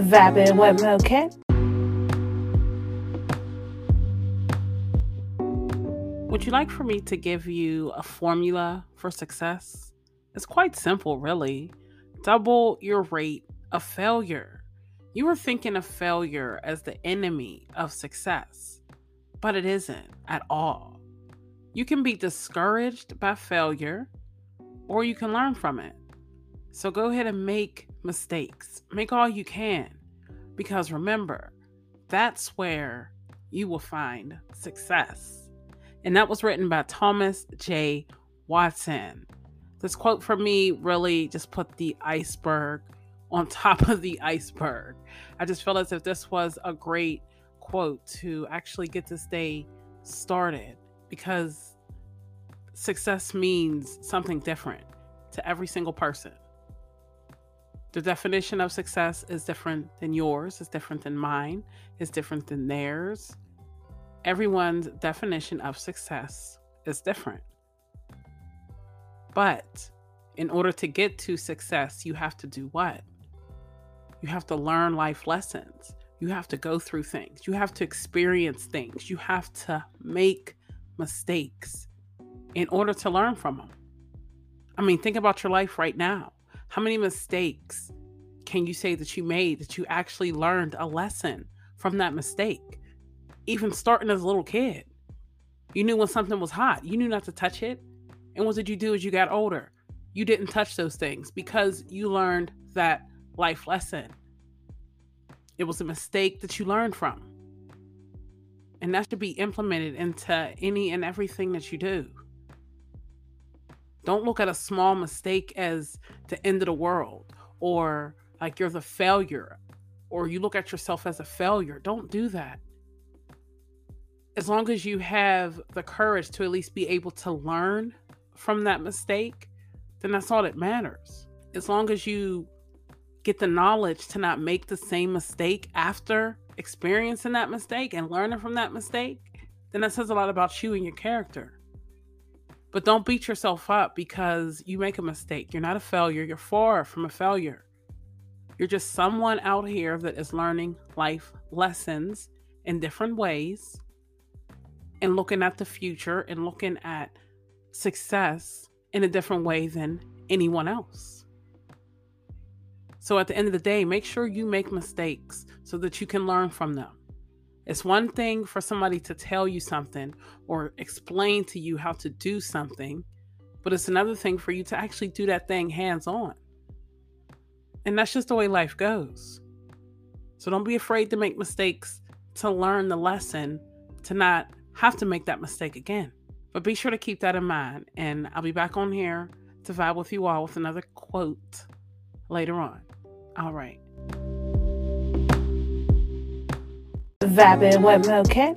Vibing with Mocha. Would you like for me to give you a formula for success? It's quite simple, really. Double your rate of failure. You are thinking of failure as the enemy of success, but it isn't at all. You can be discouraged by failure, or you can learn from it. So go ahead and make mistakes. Make all you can. Because remember, that's where you will find success. And that was written by Thomas J. Watson. This quote from me really just put the iceberg on top of the iceberg. I just feel as if this was a great quote to actually get this day started because success means something different to every single person. The definition of success is different than yours, it's different than mine, it's different than theirs. Everyone's definition of success is different. But in order to get to success, you have to do what? You have to learn life lessons. You have to go through things. You have to experience things. You have to make mistakes in order to learn from them. I mean, think about your life right now. How many mistakes can you say that you made that you actually learned a lesson from that mistake? Even starting as a little kid, you knew when something was hot, you knew not to touch it. And what did you do as you got older? You didn't touch those things because you learned that life lesson. It was a mistake that you learned from. And that should be implemented into any and everything that you do. Don't look at a small mistake as the end of the world or like you're the failure or you look at yourself as a failure. Don't do that. As long as you have the courage to at least be able to learn from that mistake, then that's all that matters. As long as you get the knowledge to not make the same mistake after experiencing that mistake and learning from that mistake, then that says a lot about you and your character. But don't beat yourself up because you make a mistake. You're not a failure. You're far from a failure. You're just someone out here that is learning life lessons in different ways and looking at the future and looking at success in a different way than anyone else. So at the end of the day, make sure you make mistakes so that you can learn from them. It's one thing for somebody to tell you something or explain to you how to do something, but it's another thing for you to actually do that thing hands on. And that's just the way life goes. So don't be afraid to make mistakes to learn the lesson, to not have to make that mistake again. But be sure to keep that in mind. And I'll be back on here to vibe with you all with another quote later on. All right. Vibing with Mocha.